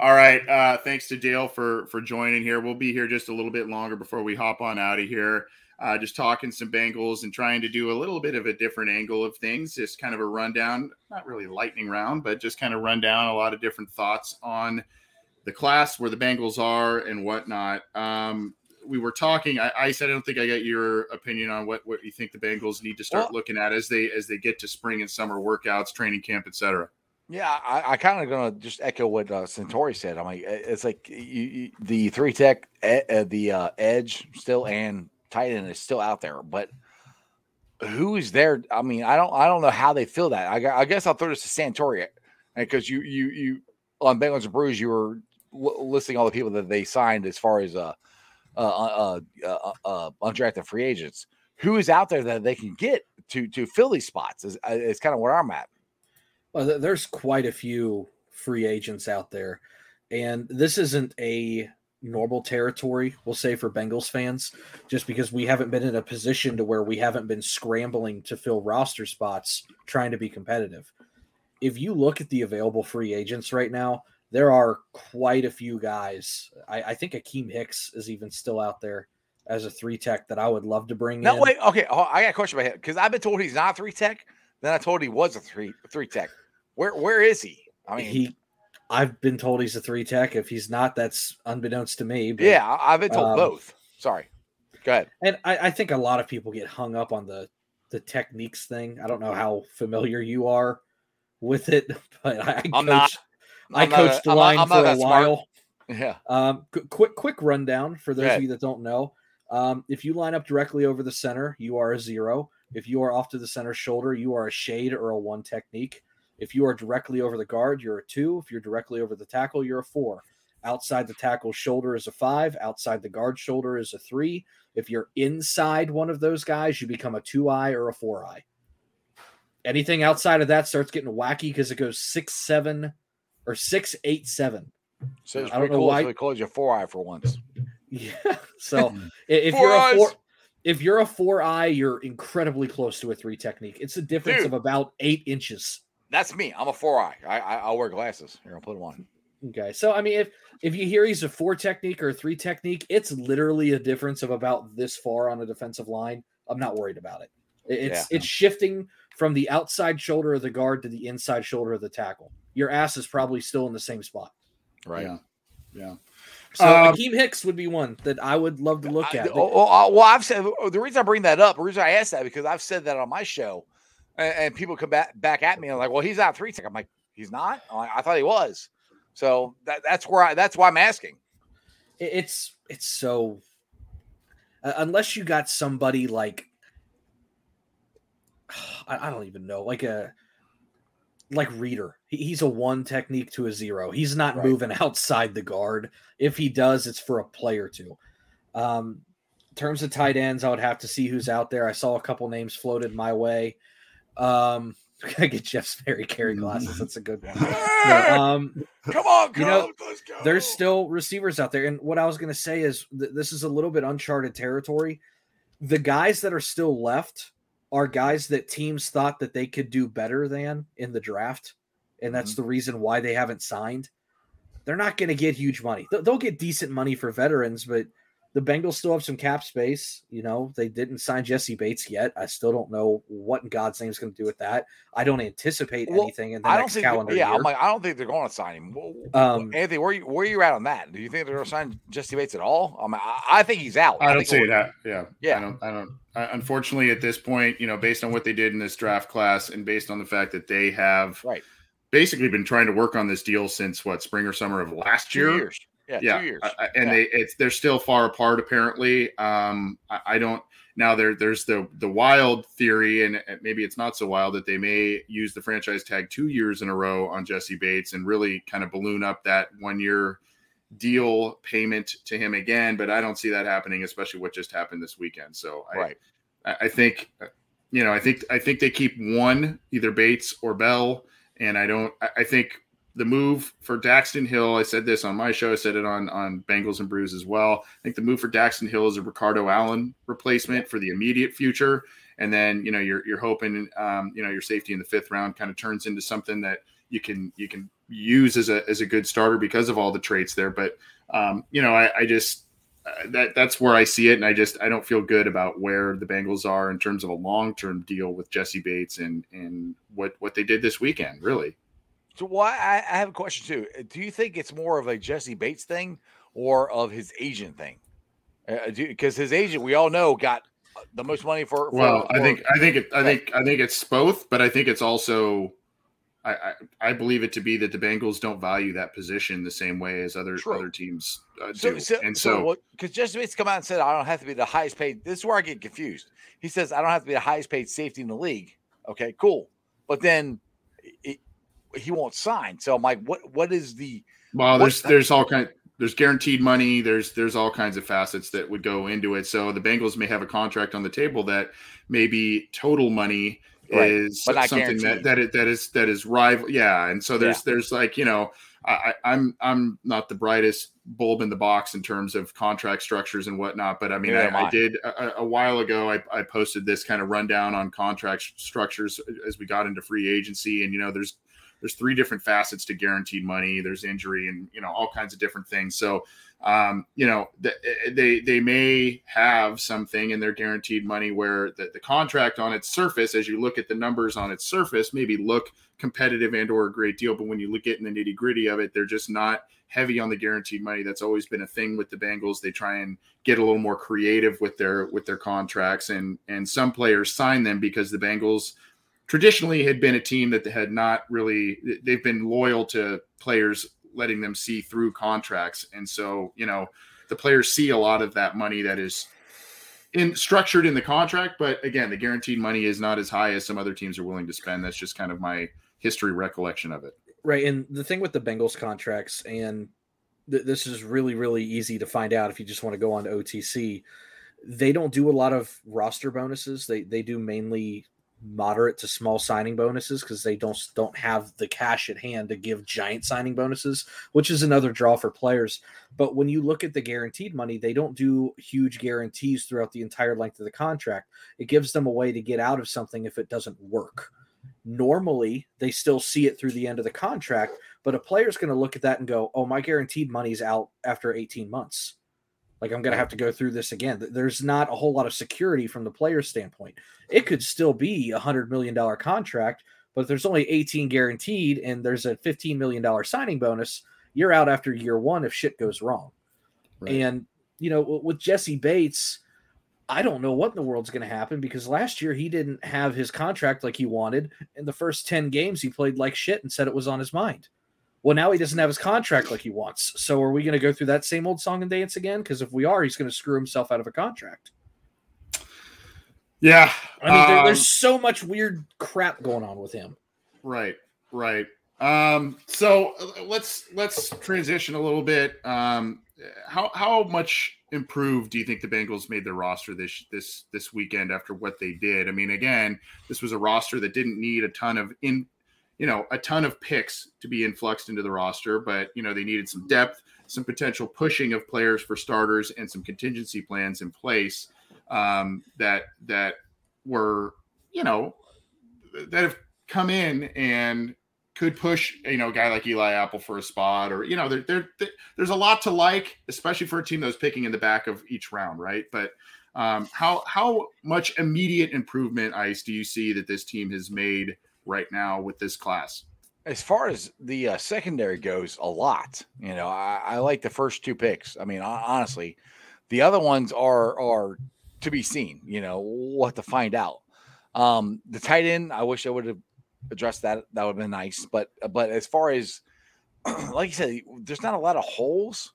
All right. Uh, thanks to Dale for for joining here. We'll be here just a little bit longer before we hop on out of here. Uh, just talking some Bengals and trying to do a little bit of a different angle of things. Just kind of a rundown, not really lightning round, but just kind of run down a lot of different thoughts on the class, where the Bengals are, and whatnot. Um, we were talking. I, I, said I don't think I got your opinion on what what you think the Bengals need to start well, looking at as they as they get to spring and summer workouts, training camp, etc. Yeah, I, I kind of gonna just echo what uh, Santori said. I mean, it's like you, you, the three tech, uh, the uh, edge still and tight end is still out there, but who is there? I mean, I don't, I don't know how they feel that. I, I guess I'll throw this to Santori because you, you, you on Bengals and Brews, you were listing all the people that they signed as far as uh, uh, uh, uh, undrafted free agents. Who is out there that they can get to to fill these spots? Is, is kind of where I'm at. Well, there's quite a few free agents out there, and this isn't a normal territory, we'll say, for Bengals fans, just because we haven't been in a position to where we haven't been scrambling to fill roster spots trying to be competitive. If you look at the available free agents right now, there are quite a few guys. I, I think Akiem Hicks is even still out there as a three tech that I would love to bring no, in. wait, okay. I got a question about him because I've been told he's not three tech. Then I told he was a three three tech. Where where is he? I mean, he. I've been told he's a three tech. If he's not, that's unbeknownst to me. But, yeah, I've been told um, both. Sorry. Go ahead. And I, I, think a lot of people get hung up on the the techniques thing. I don't know how familiar you are with it, [LAUGHS] but I I'm not. I coached the line I'm for a while. Smart. Yeah. Um, quick quick rundown for those of you that don't know. Um, if you line up directly over the center, you are a zero. If you are off to the center shoulder, you are a shade or a one technique. If you are directly over the guard, you're a two. If you're directly over the tackle, you're a four. Outside the tackle shoulder is a five. Outside the guard shoulder is a three. If you're inside one of those guys, you become a two eye or a four eye. Anything outside of that starts getting wacky because it goes six, seven, or six, eight, seven. So it's pretty cool. Why. So calls you four eye for once. [LAUGHS] Yeah. So hmm. if you you're eyes. a four, if you're a four eye, you're incredibly close to a three technique. It's a difference Dude. of about eight inches. that's me. I'm a four eye. I, I I'll wear glasses. Here, I'll put them on. Okay, so I mean, if if you hear he's a four technique or a three technique, it's literally a difference of about this far on a defensive line. I'm not worried about it. It- It's Yeah. it's shifting from the outside shoulder of the guard to the inside shoulder of the tackle. Your ass is probably still in the same spot. Right. Yeah. Yeah. So Um, Akiem Hicks would be one that I would love to look at. oh, oh, oh, well, I've said the reason I bring that up, the reason I asked that because I've said that on my show, and, and people come back back at me and like, well, he's not three tech. I'm like, he's not. Like, I thought he was. So that, that's where I that's why I'm asking. It's it's so uh, unless you got somebody like [SIGHS] I, I don't even know like a like reader he's a one technique to a zero he's not Right. moving [LAUGHS] outside the guard if he does it's for a play or two um in terms of tight ends i would have to see who's out there i saw a couple names floated my way um [LAUGHS] I get Jeff Sperry carry glasses. That's a good [LAUGHS] one. No, um, Come on, you know, let's go. there's still receivers out there. And what I was going to say is th- this is a little bit uncharted territory. The guys that are still left are guys that teams thought that they could do better than in the draft. And that's mm-hmm. the reason why they haven't signed. They're not going to get huge money. They'll- They'll get decent money for veterans, but the Bengals still have some cap space. You know, they didn't sign Jessie Bates yet. I still don't know what in God's name is going to do with that. I don't anticipate Well, anything in the I don't next think. calendar Yeah, year. I'm like, I don't think they're going to sign him. Wh- wh- Um, Anthony, where you where are you at on that? Do you think they're going to sign Jessie Bates at all? I mean, I, I think he's out. I don't think see that. Yeah. Yeah. I don't, I don't, I, unfortunately, at this point, you know, based on what they did in this draft class and based on the fact that they have Right. basically been trying to work on this deal since what, spring or summer of last Two year? years. Yeah, two years. I- and Yeah. they it's they're still far apart apparently. Um, I, I don't now there there's the the wild theory, and uh, maybe it's not so wild that they may use the franchise tag two years in a row on Jessie Bates and really kind of balloon up that one year deal payment to him again. But I don't see that happening, especially what just happened this weekend. So I, right. I I think, uh, you know, I think I think they keep one, either Bates or Bell, and I don't. I, I think the move for Daxton Hill. I said this on my show. I said it on on Bengals and Brews as well. I think the move for Daxton Hill is a Ricardo Allen replacement for the immediate future, and then you know you're you're hoping um, you know your safety in the fifth round kind of turns into something that you can you can use as a as a good starter because of all the traits there. But um, you know, I, I just uh, that that's where I see it, and I just I don't feel good about where the Bengals are in terms of a long term deal with Jessie Bates and and what what they did this weekend. Really, So why I, I have a question too. Uh, Do you think it's more of a Jessie Bates thing or of his agent thing? Because his agent, we all know, got uh, the most money for. for well, I think I think it, I think I think it's both, but I think it's also. I, I, I believe it to be that the Bengals don't value that position the same way as other True. other teams uh, So, do, so, and so, so, because Jessie Bates come out and said, "I don't have to be the highest paid." This is where I get confused. He says, "I don't have to be the highest paid safety in the league." Okay, cool. But then it, he won't sign. So I'm like, what? What is the? Well, there's there's all kind there's guaranteed money. There's there's all kinds of facets that would go into it. So the Bengals may have a contract on the table that maybe total money Right, is something that guaranteed. that is, that is that is rival. Yeah, and so there's there's like you know I, I- I'm I'm not the brightest bulb in the box in terms of contract structures and whatnot, but I mean I, I I. did a, a while ago. I, I posted this kind of rundown on contract structures as we got into free agency, and you know there's there's three different facets to guaranteed money. There's injury and you know all kinds of different things. So um, you know th- they they may have something in their guaranteed money where the, the contract on its surface, as you look at the numbers on its surface, maybe look competitive and or a great deal. But when you look at in the nitty gritty of it, they're just not heavy on the guaranteed money. That's always been a thing with the Bengals. They try and get a little more creative with their with their contracts, and and some players sign them because the Bengals traditionally had been a team that had not really they've been loyal to players letting them see through contracts and so you know the players see a lot of that money that is in structured in the contract but again the guaranteed money is not as high as some other teams are willing to spend that's just kind of my history recollection of it Right. And the thing with the Bengals contracts, and th- this is really, really easy to find out if you just want to go on to OTC, they don't do a lot of roster bonuses. They they do mainly moderate to small signing bonuses because they don't don't have the cash at hand to give giant signing bonuses, which is another draw for players. But when you look at the guaranteed money, they don't do huge guarantees throughout the entire length of the contract. It gives them a way to get out of something if it doesn't work. normally they still see it through the end of the contract, but a player's going to look at that and go, "Oh, my guaranteed money's out after 18 months. Like I'm going to have to go through this again." There's not a whole lot of security from the player's standpoint. It could still be a 100 million dollar contract, but if there's only 18 guaranteed and there's a 15 million dollar signing bonus, you're out after year 1 if shit goes wrong. And you know, with Jessie Bates, I don't know what in the world's going to happen because last year he didn't have his contract like he wanted. In the first 10 games, he played like shit and said it was on his mind. Well, now he doesn't have his contract like he wants. So are we going to go through that same old song and dance again? Because if we are, he's going to screw himself out of a contract. Yeah. I mean, there, um, there's so much weird crap going on with him. Right, right. Um, so uh, let's let's transition a little bit. Um, how how much improved do you think the Bengals made their roster this this this weekend after what they did? I mean, again, this was a roster that didn't need a ton of in you know a ton of picks to be influxed into the roster, but you know they needed some depth, some potential pushing of players for starters, and some contingency plans in place um, that that were you know that have come in and could push you know a guy like Eli Apple for a spot or you know there, there there- there's a lot to like especially for a team that was picking in the back of each round right? But um, how how much immediate improvement ice do you see that this team has made right now with this class As far as the uh, secondary goes, a lot. You know, I, I like the first two picks. I mean, honestly, the other ones are are to be seen. You know, we'll have to find out. Um, the tight end, I wish I would have addressed that. That would have been nice. But but as far as [CLEARS THROAT] like you said, there's not a lot of holes.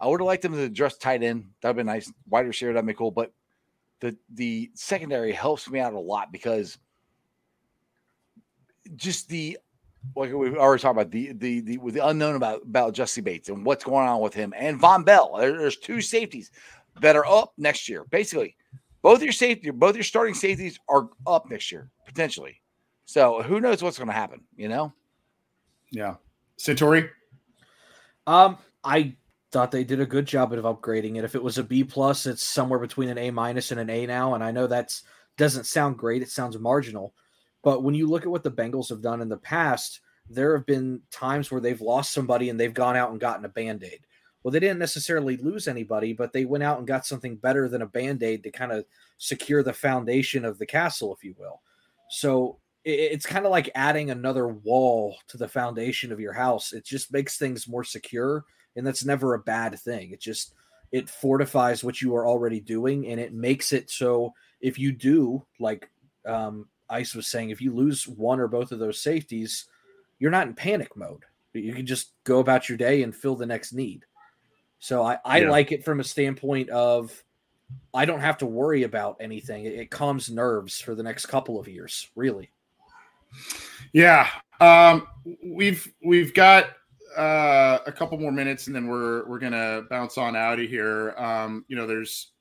I would have liked them to address tight end. That'd be nice. Wide receiver, that'd be cool. But the the secondary helps me out a lot because just the like we've already talked about the the the with the unknown about about Jessie Bates and what's going on with him and Vonn Bell. There- there's two safeties that are up next year. Basically, both your safety, both your starting safeties are up next year potentially. So who knows what's going to happen? You know. yeah Santori Um, I thought they did a good job of upgrading it. If it was a B plus, it's somewhere between an A minus and an A now. And I know that's doesn't sound great. It sounds marginal. But when you look at what the Bengals have done in the past, there have been times where they've lost somebody and they've gone out and gotten a band-aid. Well, they didn't necessarily lose anybody, but they went out and got something better than a band-aid to kind of secure the foundation of the castle, if you will. So it's kind of like adding another wall to the foundation of your house. It just makes things more secure, and that's never a bad thing. It just it fortifies what you are already doing, and it makes it so if you do like um, Ice was saying, if you lose one or both of those safeties, you're not in panic mode. You can just go about your day and fill the next need. So I, I Yeah. like it from a standpoint of I don't have to worry about anything. It, it calms nerves for the next couple of years, really. Yeah. Um, we've we've got uh, a couple more minutes, and then we're we're gonna bounce on out of here. Um, you know, there's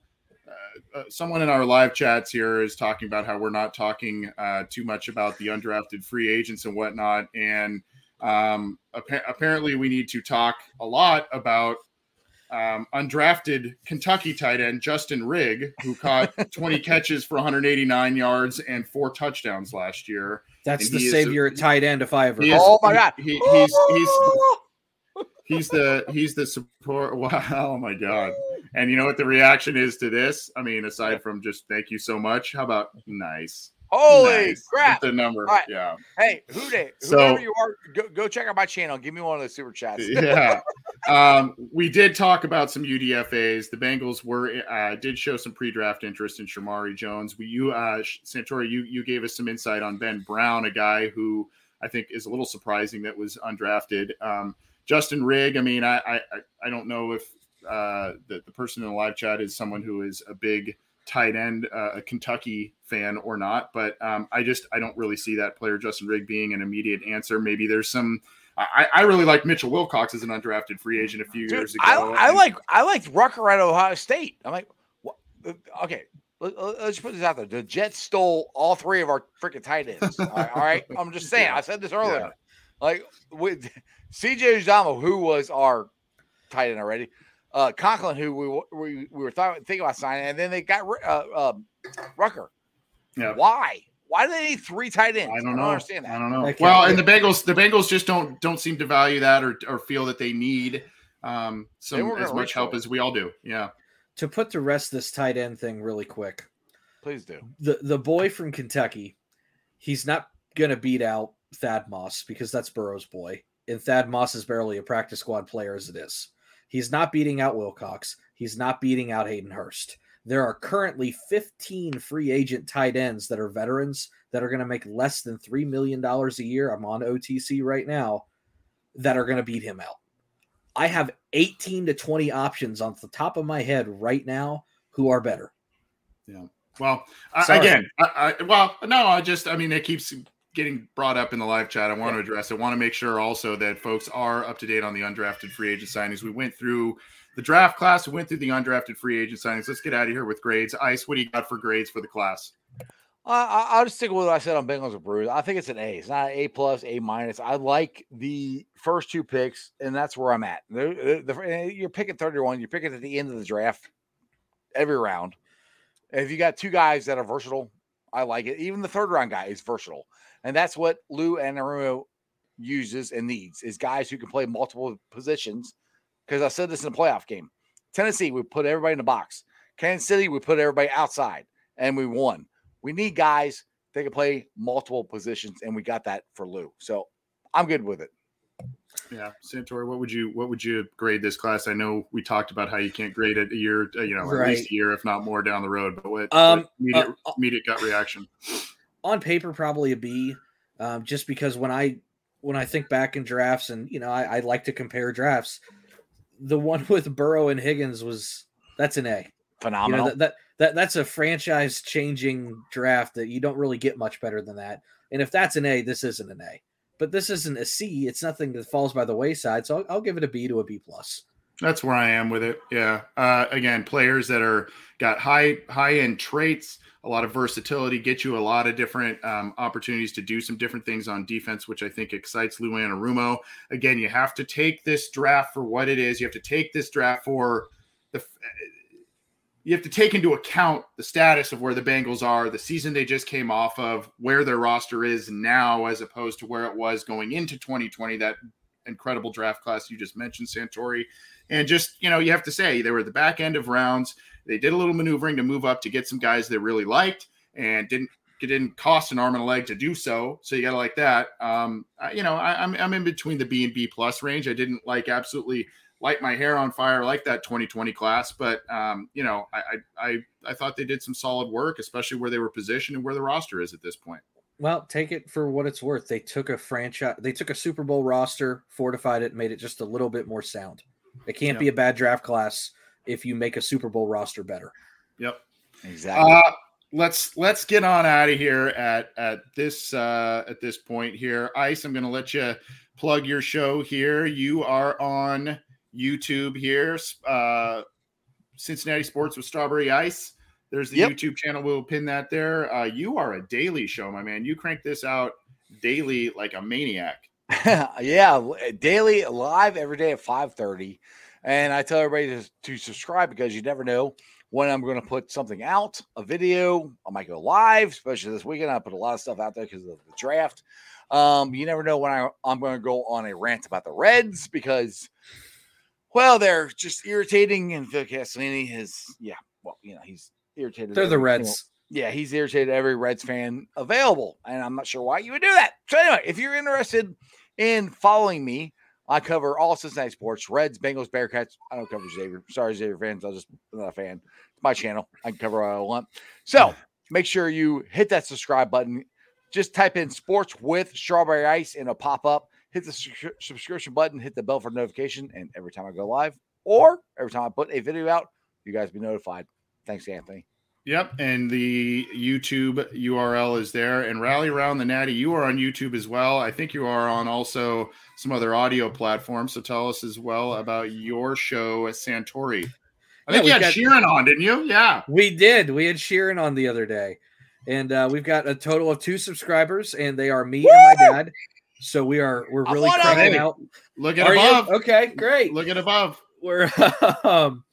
uh, uh, someone in our live chats here is talking about how we're not talking uh, too much about the undrafted free agents and whatnot, and um, appa- apparently we need to talk a lot about um, undrafted Kentucky tight end Justin Rigg, who caught [LAUGHS] 20 catches for 189 yards and four touchdowns last year. That's And the he is savior a- at tight end if I ever. is- Oh my he- God. he- he's he's [LAUGHS] he's the he's the support. [LAUGHS] Wow, oh my god! And you know what the reaction is to this? I mean, aside from just thank you so much, how about nice? Holy Nice. crap! The number, right. yeah, Hey, who day? So- Whoever you are, go, go check out my channel. Give me one of those super chats. [LAUGHS] yeah. Um, we did talk about some UDFA's. The Bengals were uh, did show some pre-draft interest in Shermari Jones. We, you, uh, Santori, you you gave us some insight on Ben Brown, a guy who I think is a little surprising that was undrafted. Um, Justin Rigg. I mean, I, I- I don't know if uh, the the person in the live chat is someone who is a big tight end, uh, a Kentucky fan or not, but um, I just I don't really see that player Justin Rigg being an immediate answer. Maybe there's some. I, I really like Mitchell Wilcox as an undrafted free agent a few Dude, years ago. I and- like I liked Rucker at Ohio State. I'm like, what? okay, let, us put this out there. The Jets stole all three of our freaking tight ends. All right, all right? I'm just [LAUGHS] saying. I said this earlier. Yeah. Like with [LAUGHS] CJ Uzomah, who was our tight end already, uh, Conklin, who we we, we were th- thinking about signing, and then they got uh, uh, Rucker. Yeah. Why? Why do they need three tight ends? I don't know. understand that. I don't know. Okay. Well, and the Bengals, the Bengals just don't don't seem to value that or or feel that they need um some were as much help it. as we all do. Yeah. To put to rest this tight end thing really quick, Please do. the the boy from Kentucky, he's not gonna beat out Thad Moss because that's Burrow's boy, and Thad Moss is barely a practice squad player as it is. He's not beating out Wilcox. He's not beating out Hayden Hurst. There are currently 15 free agent tight ends that are veterans that are going to make less than $3 million a year. I'm on OTC right now that are going to beat him out. I have 18 to 20 options on the top of my head right now who are better. Yeah. Well, I, again, I, I, well, no, I just, I mean, it keeps getting brought up in the live chat. I want to address. I want to make sure also that folks are up to date on the undrafted free agent signings. We went through the draft class. We went through the undrafted free agent signings. Let's get out of here with grades. Ice, what do you got for grades for the class? I, I- I'll just stick with what I said on Bengals and Brews. I think it's an A. It's not an A plus, A minus. I like the first two picks, and that's where I'm at. The- the- the- you're picking 31. You're picking at the end of the draft every round. If you got two guys that are versatile, I like it. Even the third round guy is versatile, and that's what Lou and Anarumo uses and needs is guys who can play multiple positions. Because I said this in the playoff game, Tennessee we put everybody in the box. Kansas City we put everybody outside, and we won. We need guys that can play multiple positions, and we got that for Lou. So I'm good with it. Yeah, Santori, what would you what would you grade this class? I know we talked about how you can't grade it a year, uh, you know, at Right. least a year, if not more, down the road. But what, Um, what immediate, uh, immediate gut reaction? On paper probably a B, um, just because when I when I think back in drafts and you know I, I like to compare drafts, the one [LAUGHS] with Burrow and Higgins was that's an A. You Phenomenal. know that, that that that's a franchise changing draft that you don't really get much better than that. And if that's an A, this isn't an A. But this isn't a C. It's nothing that falls by the wayside. So I'll, I'll give it a B to a B plus. That's where I am with it. Yeah. Uh, again, players that are got high high end traits, a lot of versatility, get you a lot of different um, opportunities to do some different things on defense, which I think excites Lou Anarumo. Again, you have to take this draft for what it is. You have to take this draft for the. You have to take into account the status of where the Bengals are, the season they just came off of, where their roster is now, as opposed to where it was going into 2020. That incredible draft class you just mentioned, Santori. And just, you know, you have to say they were at the back end of rounds. They did a little maneuvering to move up to get some guys they really liked and didn't it didn't cost an arm and a leg to do so. So you got to like that. Um, I, you know, I, I'm I'm in between the B and B plus range. I didn't like absolutely light my hair on fire like that 2020 class, but um, you know, I, I I I thought they did some solid work, especially where they were positioned and where the roster is at this point. Well, take it for what it's worth. They took a franchise, they took a Super Bowl roster, fortified it, made it just a little bit more sound. It can't Yeah. be a bad draft class if you make a Super Bowl roster better. Yep. Exactly. Uh, let's let's get on out of here at at this uh, at this point here. Ice, I'm going to let you plug your show here. You are on YouTube here, uh, Cincinnati Sports with Strawberry Ice. There's the Yep. YouTube channel. We'll pin that there. Uh, you are a daily show, my man. You crank this out daily like a maniac. [LAUGHS] yeah, daily live every day at 5:30. And I tell everybody to, to subscribe because you never know when I'm going to put something out, a video. I might go live, especially this weekend. I put a lot of stuff out there because of the draft. Um, you never know when I, I'm going to go on a rant about the Reds because, well, they're just irritating. And Phil Castellini is, yeah, well, you know, he's irritated. They're the every single- Reds. yeah, he's irritated every Reds fan available, and I'm not sure why you would do that. So anyway, if you're interested in following me, I cover all Cincinnati sports: Reds, Bengals, Bearcats. I don't cover Xavier. Sorry, Xavier fans. I'm just not a fan. It's my channel. I can cover what I want. So make sure you hit that subscribe button. Just type in "sports with strawberry ice" and it'll pop up. Hit the subscri- subscription button. Hit the bell for notification, and every time I go live or every time I put a video out, you guys be notified. Thanks, Anthony. Yep, and the YouTube URL is there. And Rally Around the Natty, you are on YouTube as well. I think you are on also some other audio platforms. So tell us as well about your show at Santori. I Yeah, think you had got- Sheeran on, didn't you? Yeah. We did. We had Sheeran on the other day, and uh, we've got a total of two subscribers, and they are me and my dad. So we are we're really cranking out. Look at Are you? above. Okay, great. Look at above. We're [LAUGHS] um,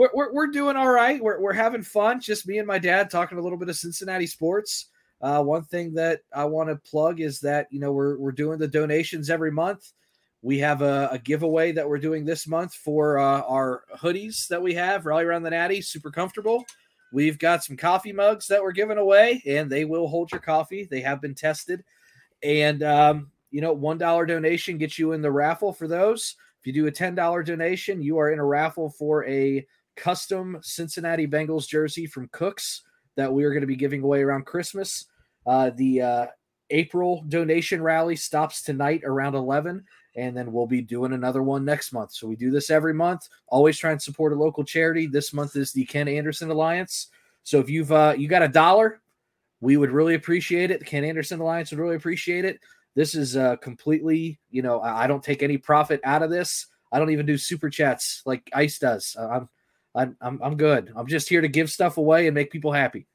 we're, we're we're doing all right. We're we're having fun. Just me and my dad talking a little bit of Cincinnati sports. uh, one thing that I want to plug is that you know we're we're doing the donations every month. We have a, a giveaway that we're doing this month for uh, our hoodies that we have, Rally Around the Natty, super comfortable. We've got some coffee mugs that we're giving away, and they will hold your coffee. They have been tested. And, um, you know, $1 donation gets you in the raffle for those. If you do a $10 donation, you are in a raffle for a custom Cincinnati Bengals jersey from Cooks that we are going to be giving away around Christmas. Uh, the uh, April donation rally stops tonight around 11 and then we'll be doing another one next month. So we do this every month. Always try and support a local charity. This month is the Ken Anderson Alliance. So if you've uh, you got a dollar, we would really appreciate it. The Ken Anderson Alliance would really appreciate it. This is uh, completely, you know, I, I don't take any profit out of this. I don't even do super chats like Ice does. I'm, I'm, I'm, I'm good. I'm just here to give stuff away and make people happy.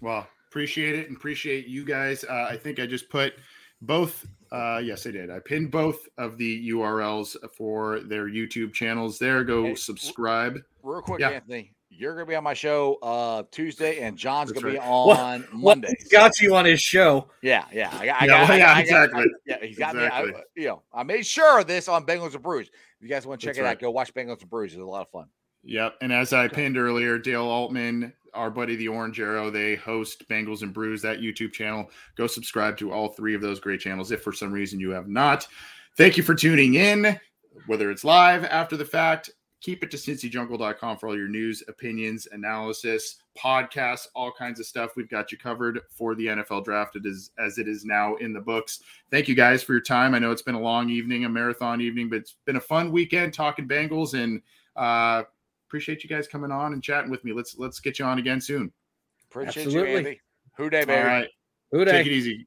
Well, appreciate it and appreciate you guys. Uh, I think I just put both uh, yes, I did. I pinned both of the URLs for their YouTube channels there. Go Hey, subscribe. Real quick, Yeah. Anthony, you're gonna be on my show uh Tuesday, and John's That's gonna be right. on Well, Monday. he's [LAUGHS] got you on his show. Yeah, yeah, I got, I Yeah, got, well, I yeah, I got- exactly. I- yeah, he's got me. Exactly. I, you know, I made sure of this on Bengals and Brews. If you guys want to check That's it right. out, go watch Bengals and Brews. It's a lot of fun. Yep. And as I pinned earlier, Dale Altman, our buddy the Orange Arrow, they host Bengals and Brews, that YouTube channel. Go subscribe to all three of those great channels if for some reason you have not. Thank you for tuning in, whether it's live after the fact. Keep it to cincyjungle.com for all your news, opinions, analysis, podcasts, all kinds of stuff. We've got you covered for the NFL draft it is, as it is now in the books. Thank you guys for your time. I know it's been a long evening, a marathon evening, but it's been a fun weekend talking Bengals and uh appreciate you guys coming on and chatting with me. Let's let's get you on again soon. Appreciate Absolutely. you, Andy. Who day, All baby? right. Who Take it easy.